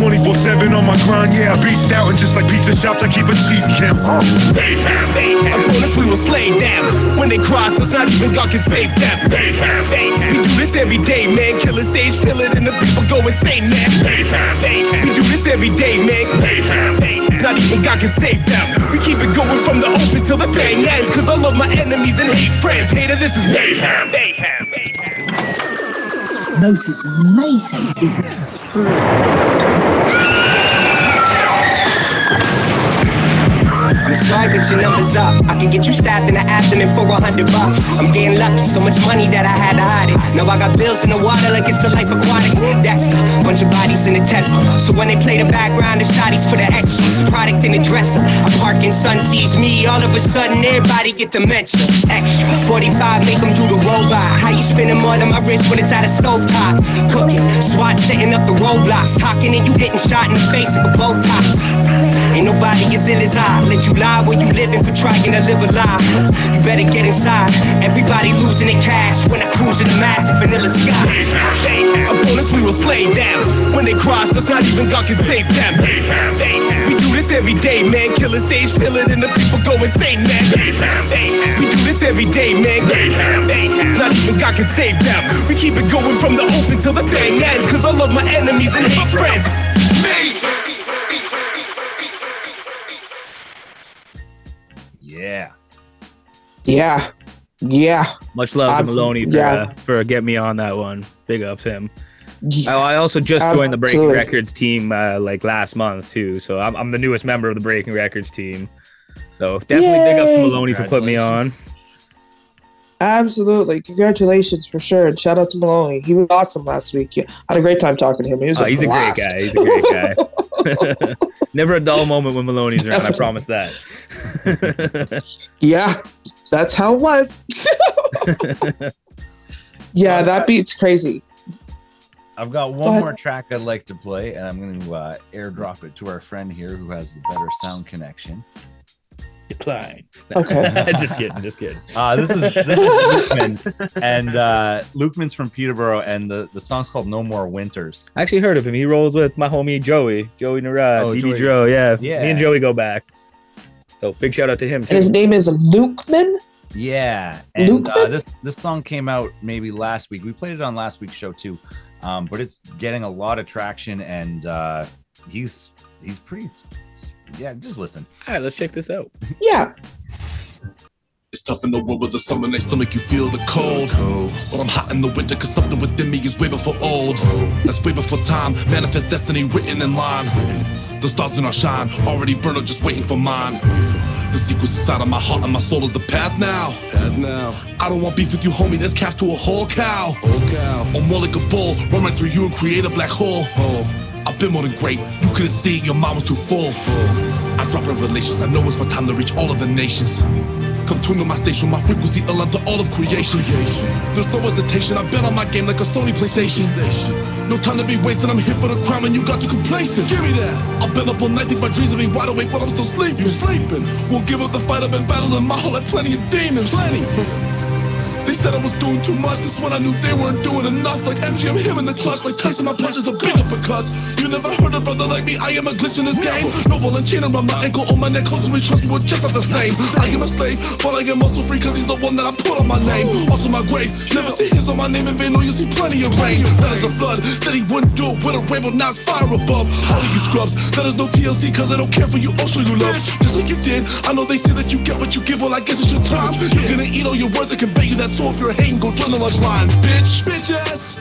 24 7 on my grind, yeah, I beast out. And just like pizza shops, I keep a cheese count. Opponents we will slay them. When they cross us, not even God can save them. We do this every day, man. Kill a stage, fill it, and the people go insane, man. We do this every day, man. Not even God can save them. We keep it going from the open till the thing ends. Cause I love my enemies and hate friends. Hater, this is mayhem. Notice mayhem is extreme. With your numbers up. I can get you stabbed in the abdomen for a hundred bucks. I'm getting lucky, so much money that I had to hide it. Now I got bills in the water like it's the life aquatic. That's a bunch of bodies in the Tesla. So when they play the background, the shotties for the extras. Product in the dresser. I park sun sees me. All of a sudden, everybody get dementia. Extra. 45, make them do the robot. How you spending more than my wrist when it's at a stovetop? Cooking, SWAT setting up the roadblocks. Talking and you getting shot in the face with a Botox. Ain't nobody as ill as I. Let you lie where you living for trying to live a lie. You better get inside. Everybody losing their cash when I cruise in the massive vanilla sky. Opponents we will slay them. When they cross us, not even God can save them. We do this every day, man. Kill a stage, fill it, and the people go insane, man. We do this every day, man. Not even God can save them. We keep it going from the open till the thing ends. Cause I love my enemies and hate friends. Yeah. Yeah. Much love I'm- to Maloney for yeah. uh, for getting me on that one. Big ups him. I, I also just joined the Breaking Records team uh, like last month too, so I'm, I'm the newest member of the Breaking Records team. So definitely big up to Maloney for putting me on. Absolutely. Congratulations for sure. And shout out to Maloney. He was awesome last week. Yeah, I had a great time talking to him. He was Oh, a he's a great guy. He's a great guy. Never a dull moment when Maloney's around. I promise that. Yeah, that's how it was. yeah, that beat's crazy. I've got one ahead. more track I'd like to play, and I'm going to uh, airdrop it to our friend here who has the better sound connection. Decline. Okay. just kidding. Just kidding. Uh, this is this is Lukeman, and uh, Lukeman's from Peterborough, and the, the song's called "No More Winters." I actually heard of him. He rolls with my homie Joey, Joey Narad, Oh, DD Joey. Dro. Yeah. Yeah. Me and Joey go back. So big shout out to him And too. his name is Lukeman. Yeah, and uh, Lukeman? this this song came out maybe last week. We played it on last week's show too, um, but it's getting a lot of traction, and uh, he's he's pretty. Yeah, just listen. All right, let's check this out. Yeah. It's tough in the world with the summer nights to make you feel the cold. But I'm hot in the winter cause something within me is way before old. That's way before time. Manifest destiny written in line. The stars do not shine, already burned, just waiting for mine. The sequence inside of my heart and my soul is the path now. Path now. I don't want beef with you, homie. That's calf to a whole cow. Whole cow. Or more like a bull, run right through you and create a black hole. I've been more than great. You couldn't see it, your mind was too full. I drop revelations. I know it's my time to reach all of the nations. Come tune to my station, my frequency align to all of creation. There's no hesitation, I've been on my game like a Sony PlayStation. No time to be wasted, I'm here for the crown and you got too complacent. Give me that. I've been up all night, think my dreams of being wide awake while I'm still sleeping. You sleeping? Won't give up the fight, I've been battling my whole life, plenty of demons. Plenty. They said I was doing too much, this one I knew they weren't doing enough. Like MGM, him in the clutch, like Tyson, my punches are bigger for cuts. You never heard a brother like me, I am a glitch in this game. No ball and chain around my ankle, on my neck, close to me, trust me, we're just not the same. I am a slave, but I am also free, cause he's the one that I put on my name. Also my grave, never see his on my name in vain, no, you see plenty of rain. That is the blood, said he wouldn't do it with a rainbow, now it's fire above. All of you scrubs, that is no TLC, cause I don't care for you, show you love. Just like you did, I know they say that you get what you give, well, I guess it's your time. You're gonna eat all your words, I convey you that so if you're hating, go join the lunch line, bitch. Bitch ass.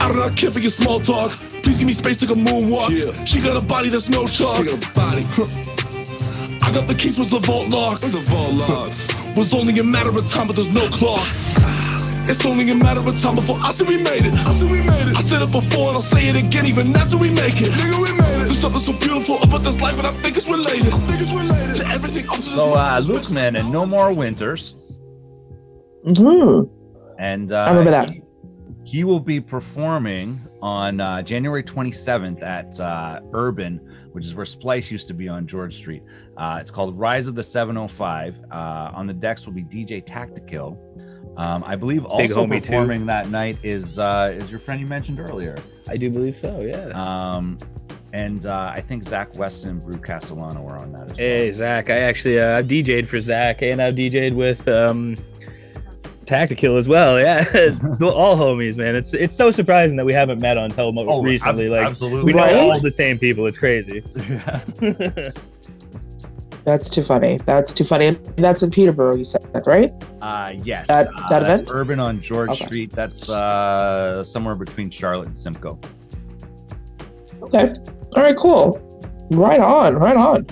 I do not care for your small talk. Please give me space like a moonwalk. She got a body that's no chalk. She got a body. I got the keys with the vault lock. The vault lock. Was only a matter of time, but there's no clock. It's only a matter of time before I say we made it. I say we made it. I said it before and I'll say it again, even after we make it. Nigga, we made it. There's something so beautiful about this life, and I think it's related. I think it's related to everything up to this So, uh, moment. Lukeman and No More Winters. Mm-hmm. And uh, I remember that. He, he will be performing on uh, January 27th at uh, Urban, which is where Splice used to be on George Street. Uh, it's called Rise of the 705. Uh, on the decks will be DJ Tactical. Um, I believe Big also homie, too. performing that night is uh, is your friend you mentioned earlier. I do believe so. Yeah. Um, and uh, I think Zach Weston and Brew Castellano were on that as well. Hey Zach, I actually uh, I've DJ'd for Zach and I've DJ'd with um Tactical as well. Yeah, all homies, man. It's it's so surprising that we haven't met on Telmo Oh, recently. ab- like absolutely. we know Right? all the same people. It's crazy. That's too funny. That's too funny. And that's in Peterborough, you said, that, right? Uh, yes. That- uh, that that's event? Urban on George Okay. Street. That's uh, somewhere between Charlotte and Simcoe. Okay. All right, cool. Right on, right on.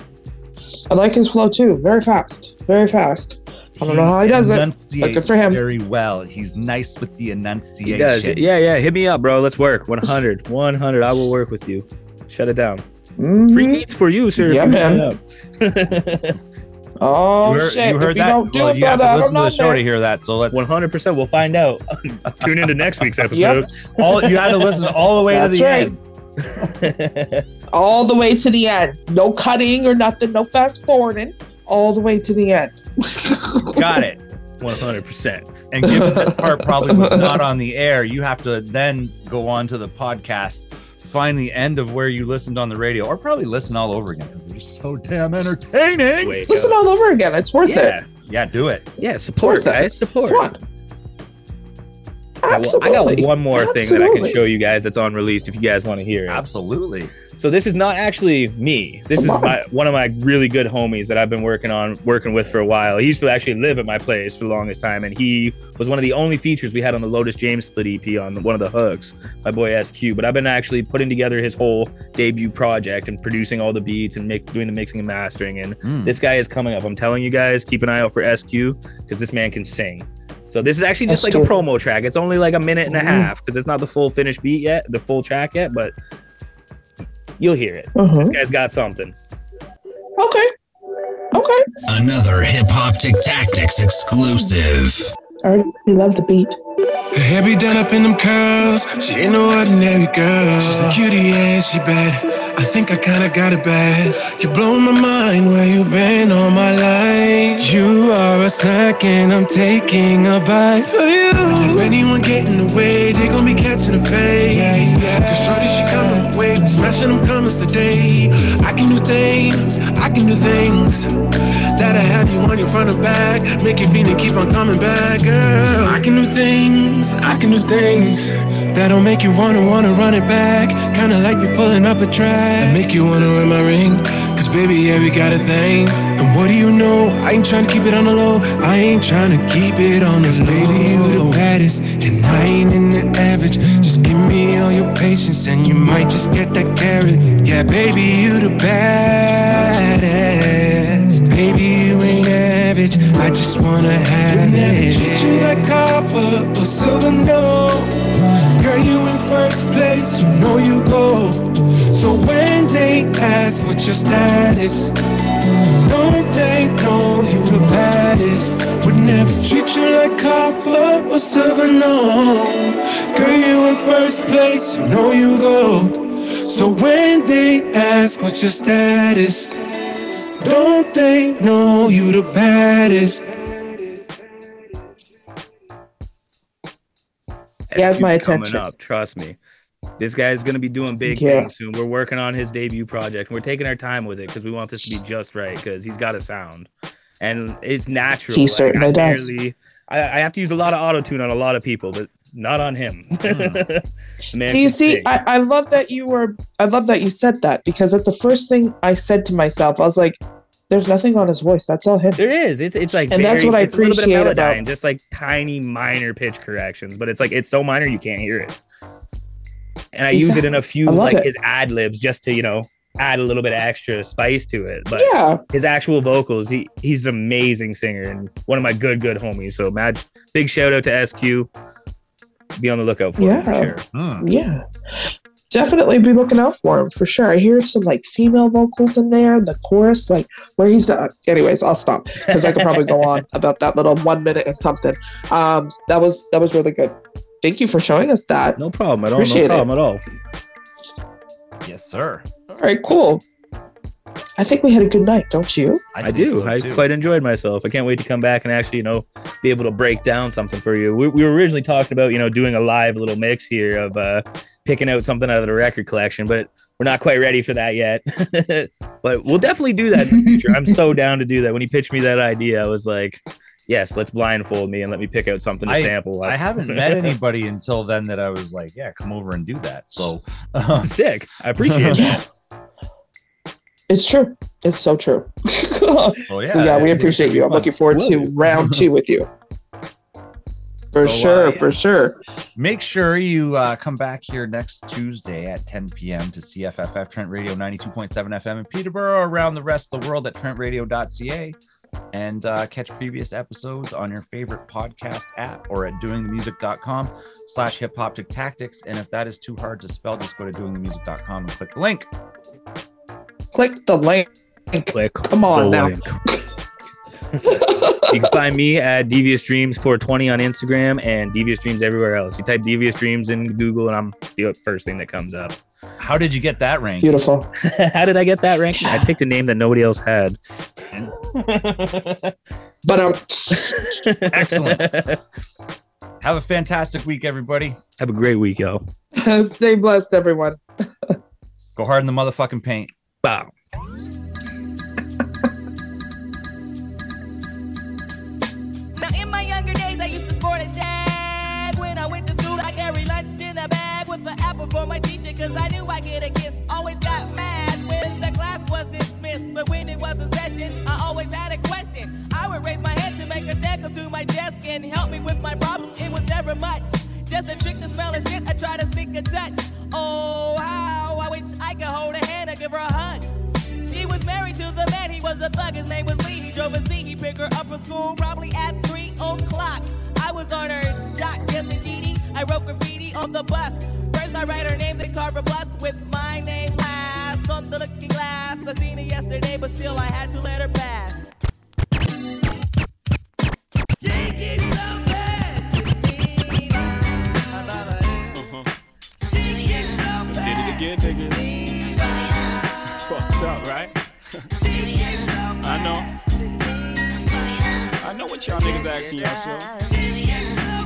I like his flow too. Very fast. Very fast. I don't know how he does it. But good for him. Very well. He's nice with the enunciation. He does. Yeah, yeah. Hit me up, bro. Let's work. 100. 100. I will work with you. Shut it down. Mm-hmm. Free beats for you, sir. Yeah, man. Oh you heard, shit! you heard if that? you don't do well, it, you have brother, to I listen don't to know. the show to hear that. So let's. 100%. We'll find out. Tune into next week's episode. all you had to listen all the way to the right. end. All the way to the end. No cutting or nothing. No fast forwarding. All the way to the end. Got it. 100%. And given this part probably was not on the air, you have to then go on to the podcast, find the end of where you listened on the radio, or probably listen all over again because they're so damn entertaining. Listen all over again. It's worth Yeah. it. Yeah, do it. Yeah, support, Worth it. guys. Support. Come on. Yeah, I got one more thing that I can show you guys that's unreleased if you guys want to hear it. Absolutely. So this is not actually me. This is my one of my really good homies that I've been working on working with for a while. He used to actually live at my place for the longest time, and he was one of the only features we had on the Lotus James split EP on one of the hooks, my boy SQ. But I've been actually putting together his whole debut project and producing all the beats and make, doing the mixing and mastering. And Mm. this guy is coming up. I'm telling you guys, keep an eye out for SQ because this man can sing. So this is actually just like a promo track. It's only like a minute and a Mhm. half because it's not the full finished beat yet, the full track yet, but you'll hear it. Mhm. This guy's got something. Okay. Okay. Another Hip Hoptic Tactics exclusive. I already love the beat. Her hair be done up in them curls. She ain't no ordinary girl. She's a cutie and she bad. I think I kinda got it bad. You blowing my mind where you been all my life. You are a snack and I'm taking a bite of you. If anyone get in the way, they gon' be catching a fade. Cause shorty, she coming my way. We smashing them comments today. I can do things, I can do things. That'll have you on your front and back. Make you feel and keep on coming back, girl. I can do things, I can do things. That'll make you wanna, wanna run it back. Kinda like you pulling up a track. I make you wanna wear my ring. Cause baby, yeah, we got a thing. And what do you know? I ain't trying to keep it on the low. I ain't trying to keep it on the low. Baby, you the baddest. And I ain't in the average. Just give me all your patience and you might just get that carrot. Yeah, baby, you the baddest. Baby, you ain't average. I just wanna have you never it. Treat you like copper or silver, no. Girl, you in first place, you know you go. So when they ask what your status, don't they know you the baddest? Would never treat you like copper or silver, no. Girl, you in first place, you know you go. So when they ask what your status, don't they know you the baddest? He has my attention. up, trust me. This guy's gonna be doing big Yeah. things soon. We're working on his debut project. We're taking our time with it because we want this to be just right. Because he's got a sound, and it's natural. He certainly I does. barely- I, I have to use a lot of auto tune on a lot of people, but not on him. Man Do you see? I, I love that you were. I love that you said that because that's the first thing I said to myself. I was like, "There's nothing on his voice. That's all him." There is. It's it's like And that's what I it's a little bit of appreciate about- melodyne, just like tiny minor pitch corrections, but it's like it's so minor you can't hear it. And I use it in a few like it. his ad libs just to you know add a little bit of extra spice to it. But Yeah. his actual vocals, he he's an amazing singer and one of my good good homies. So Mad, big shout out to SQ. Be on the lookout for him for Yeah. sure. Yeah. Definitely be looking out for him for sure. I hear some like female vocals in there, the chorus, like where he's. Uh, anyways, I'll stop because I could probably go on about that little one minute and something. Um, that was that was really good. Thank you for showing us that. No problem at all. Appreciate no it. problem at all. Yes, sir. All right, cool. I think we had a good night, don't you? I, do. I quite enjoyed myself. I can't wait to come back and actually, you know, be able to break down something for you. We, we were originally talking about, you know, doing a live little mix here of uh, picking out something out of the record collection, but we're not quite ready for that yet. but we'll definitely do that in the future. I'm so down to do that. When he pitched me that idea, I was like, yes, let's blindfold me and let me pick out something to I, sample. I haven't met anybody until then that I was like, yeah, come over and do that. So uh, sick. I appreciate it. It's true. It's so true. Oh, yeah, so yeah, we appreciate you. I'm looking forward to round two with you. For So, sure, uh, yeah. for sure. Make sure you uh, come back here next Tuesday at 10 p.m. to CFFF Trent Radio 92.7 FM in Peterborough, around the rest of the world at trentradio.ca, and uh, catch previous episodes on your favorite podcast app or at doingthemusic.com slash hip hop tactics. And if that is too hard to spell, just go to doingthemusic.com and click the link. Click the link. Click. Come on now. link. you can find me at Devious Dreams 420 on Instagram and Devious Dreams everywhere else. You type Devious Dreams in Google, and I'm the first thing that comes up. How did you get that rank? Beautiful. How did I get that rank? I picked a name that nobody else had. But um, Excellent. Have a fantastic week, everybody. Have a great week, yo. stay blessed, everyone. Go hard in the motherfucking paint. Bow. Now in my younger days, I used to sport a shag. When I went to school, I carried lunch in a bag with an apple for my teacher, cause I knew I'd get a kiss. Always got mad when the class was dismissed, but when it was a session, I always had a question. I would raise my hand to make her stand up to my desk and help me with my problem. It was never much. Just a trick to smell a shit, I try to sneak a touch. Oh, how I wish I could hold her hand and give her a hug. She was married to the man, he was a thug, his name was Lee. He drove a Z, he picked her up from school probably at 3 o'clock. I was on her jock, yes indeedy. I wrote graffiti on the bus. First I write her name, then carve a plus with my name last. On the looking glass, I seen her yesterday, but still I had to let her pass. What y'all niggas asking yourself.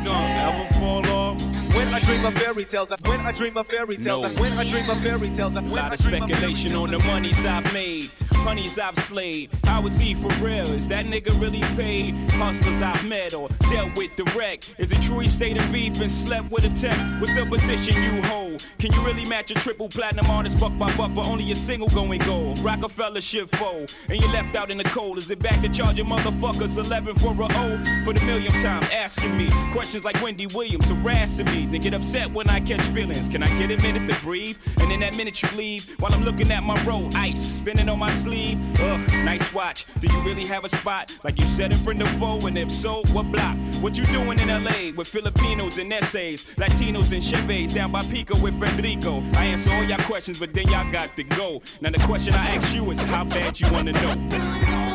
Gonna ever fall off? When I dream of fairy tales, when I dream of fairy tales, No. when I dream of fairy tales, when lot I of speculation on the monies I've made, honeys I've slayed. How is he for real? Is that nigga really paid? Hustlers I've met or dealt with direct. Is it true he stayed in beef and slept with a tech? What's the position you hold? Can you really match a triple platinum artist buck by buck, but only a single going gold? Rockefeller shit fold, and you left out in the cold. Is it back to charging motherfuckers 11 for a O? For the millionth time, asking me questions like Wendy Williams harassing me. They get upset when I catch feelings. Can I get a minute to breathe? And in that minute you leave, while I'm looking at my roll, ice spinning on my sleeve. Ugh, nice watch. Do you really have a spot like you said in front of foe? And if so, what block? What you doing in LA with Filipinos and essays, Latinos and Chevys down by Pico with? I answer all y'all questions, but then y'all got to go. Now the question I ask you is how bad you wanna know.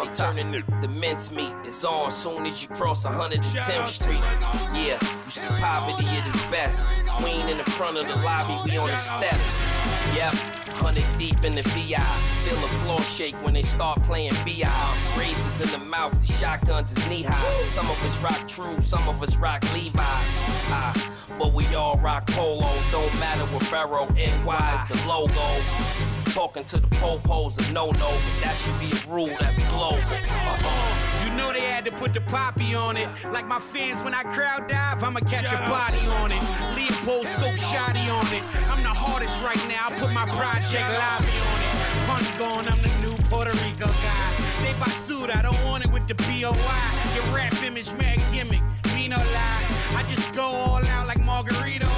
On, turning the, the mincemeat. It's on soon as you cross 110th Street. Yeah, you see poverty at its best. Queen in the front of the lobby, we on the steps. Yep, 100 deep in the VI. Feel the floor shake when they start playing BI. Razors in the mouth, the shotguns is knee high. Some of us rock true, some of us rock Levi's. Ah, but we all rock polo. Don't matter what Barrow, NY is the logo. Talking to the popos a no no, but that should be a rule that's global. Uh-uh. You know they had to put the poppy on it. Like my fans, when I crowd dive, I'ma catch a body on it. Leopold scope shoddy on it. I'm the hardest right now. I put my project lobby on it. Punch going, I'm the new Puerto Rico guy. They suit, I don't want it with the BOI. Your rap image, mad gimmick, me no lie. I just go all out like Margarito.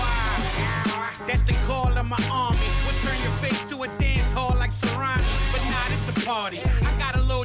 That's the call of my army. We'll turn your face to a dance hall like Serrani. But nah, this a party. I got a little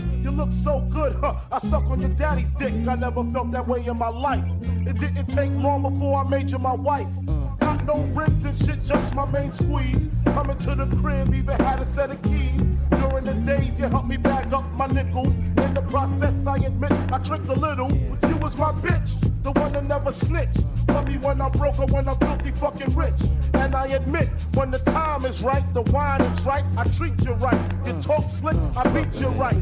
You look so good, huh? I suck on your daddy's dick. I never felt that way in my life. It didn't take long before I made you my wife. Not no rings and shit, just my main squeeze. Coming to the crib, even had a set of keys. During the days, you helped me bag up my nickels. In the process, I admit I tricked a little, but you was my bitch, the one that never snitched. Tell me when I'm broke or when I'm filthy fucking rich. And I admit, when the time is right, the wine is right, I treat you right. You talk slick, I beat you right.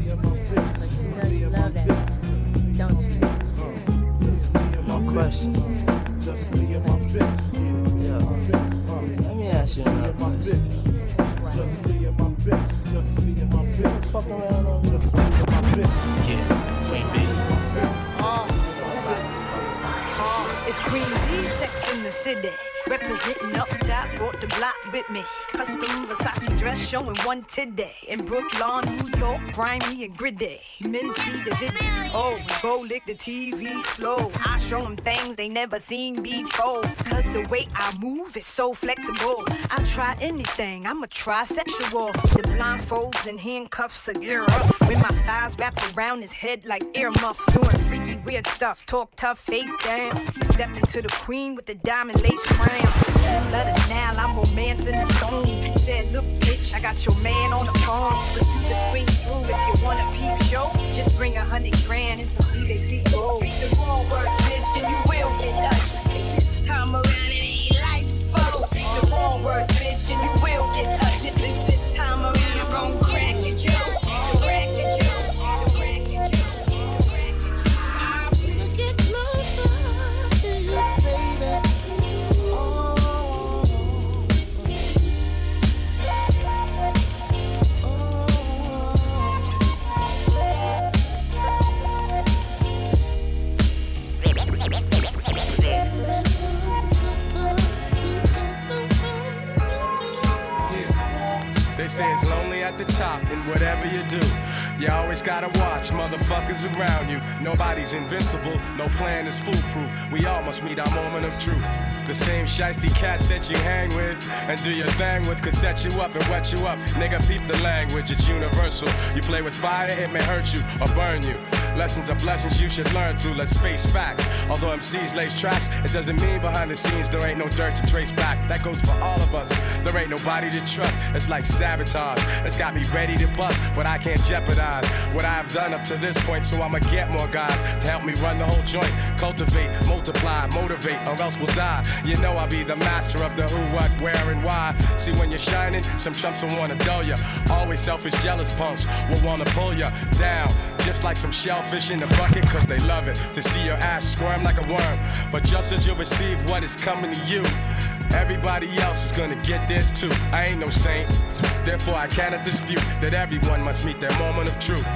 No question. Just me and my bitch. You another. Just me and my bitch. Just me and my bitch. Fuck around Just me and my bitch. Yeah. It's Queen B, Sex in the City. Representing up top, brought the block with me. Custom Versace dress showing one today. In Brooklyn, New York, grimy and gritty. Men see the video. Oh, go lick the TV slow. I show them things they never seen before. Cause the way I move is so flexible. I try anything, I'm a trisexual. The blindfolds and handcuffs are gear up. With my thighs wrapped around his head like earmuffs. Doing freaky weird stuff, talk tough, face down. Step into the queen with the diamond lace crown. True letter now, I'm romancing the stone. He said, Look, bitch, I got your man on the phone. But you can swing through if you want a peep show. Just bring a hundred grand and some three people. The wrong word, bitch, and you will get touched. This time around, it ain't like before. The wrong words, bitch, and you will get touched. They say it's lonely at the top, and whatever you do, you always gotta watch motherfuckers around you. Nobody's invincible, no plan is foolproof. We all must meet our moment of truth. The same shiesty cats that you hang with and do your thing with could set you up and wet you up. Nigga, peep the language, it's universal. You play with fire, it may hurt you or burn you. Lessons are blessings you should learn through. Let's face facts. Although MCs lace tracks, it doesn't mean behind the scenes there ain't no dirt to trace back. That goes for all of us. There ain't nobody to trust. It's like sabotage. It's got me ready to bust, but I can't jeopardize what I've done up to this point. So I'ma get more guys to help me run the whole joint. Cultivate, multiply, motivate, or else we'll die. You know I'll be the master of the who, what, where, and why. See when you're shining, some chumps will wanna dull ya. Always selfish, jealous punks will wanna pull ya down. Just like some shellfish in the bucket, cause they love it to see your ass squirm like a worm. But just as you receive what is coming to you, everybody else is gonna get this too. I ain't no saint, therefore I cannot dispute that everyone must meet their moment of truth.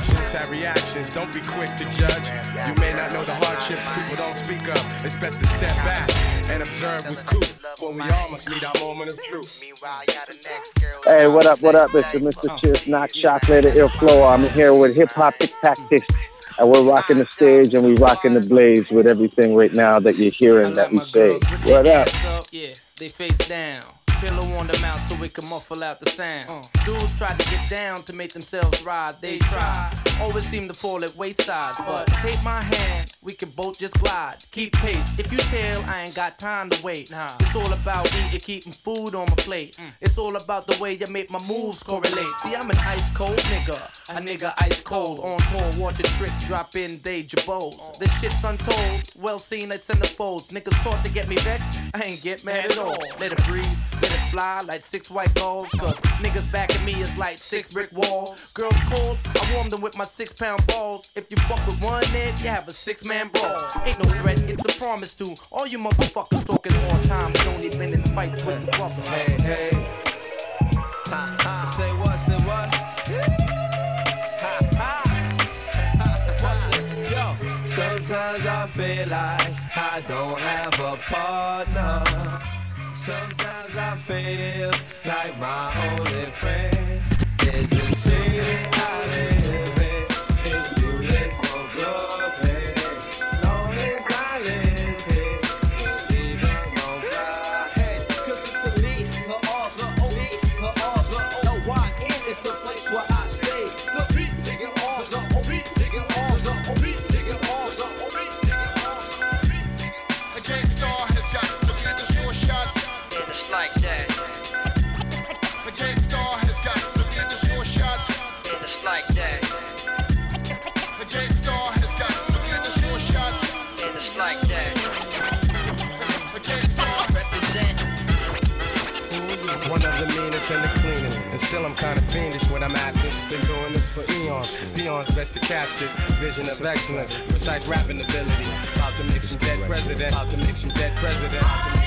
Actions have reactions, don't be quick to judge. You may not know the hardships people don't speak of. It's best to step back and observe with cool, for we all must meet our moment of truth. Hey, what up, what up? It's the Mr. Cheers Knock Chocolate Ill Flow. I'm here with Hip Hop Tactics. And we're rocking the stage and we rocking the blaze with everything right now that you're hearing that we say. What up? Yeah, they face down. Pillow on the mouth so it can muffle out the sound. Uh. Dudes try to get down to make themselves ride. They try. Always seem to fall at wayside. But take my hand, we can both just glide. Keep pace. If you tell, I ain't got time to wait. Nah. It's all about eating, keeping food on my plate. Mm. It's all about the way you make my moves correlate. See, I'm an ice cold nigga. A nigga ice cold. On tour, watching tricks drop in, they jabos. Oh. This shit's untold. Well seen at centerfolds. Niggas taught to get me vexed. I ain't get mad at all. Let it breathe, let fly like six white balls. Cause niggas backing me is like six brick walls. Girls cold, I warm them with my six pound balls. If you fuck with one nigga, you have a six man brawl. Ain't no threat, it's a promise to all you motherfuckers talking all time. You only been in fights with the brother. Hey, hey. Ha, ha. Say what, say what? Ha, ha. Yo, sometimes I feel like I don't have a partner. Sometimes I feel like my only friend fiendish when I'm at this. Been doing this for eons. Peons best to catch this vision of excellence. Precise rapping ability. About to make some dead president. About to make some dead president.